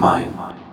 mine.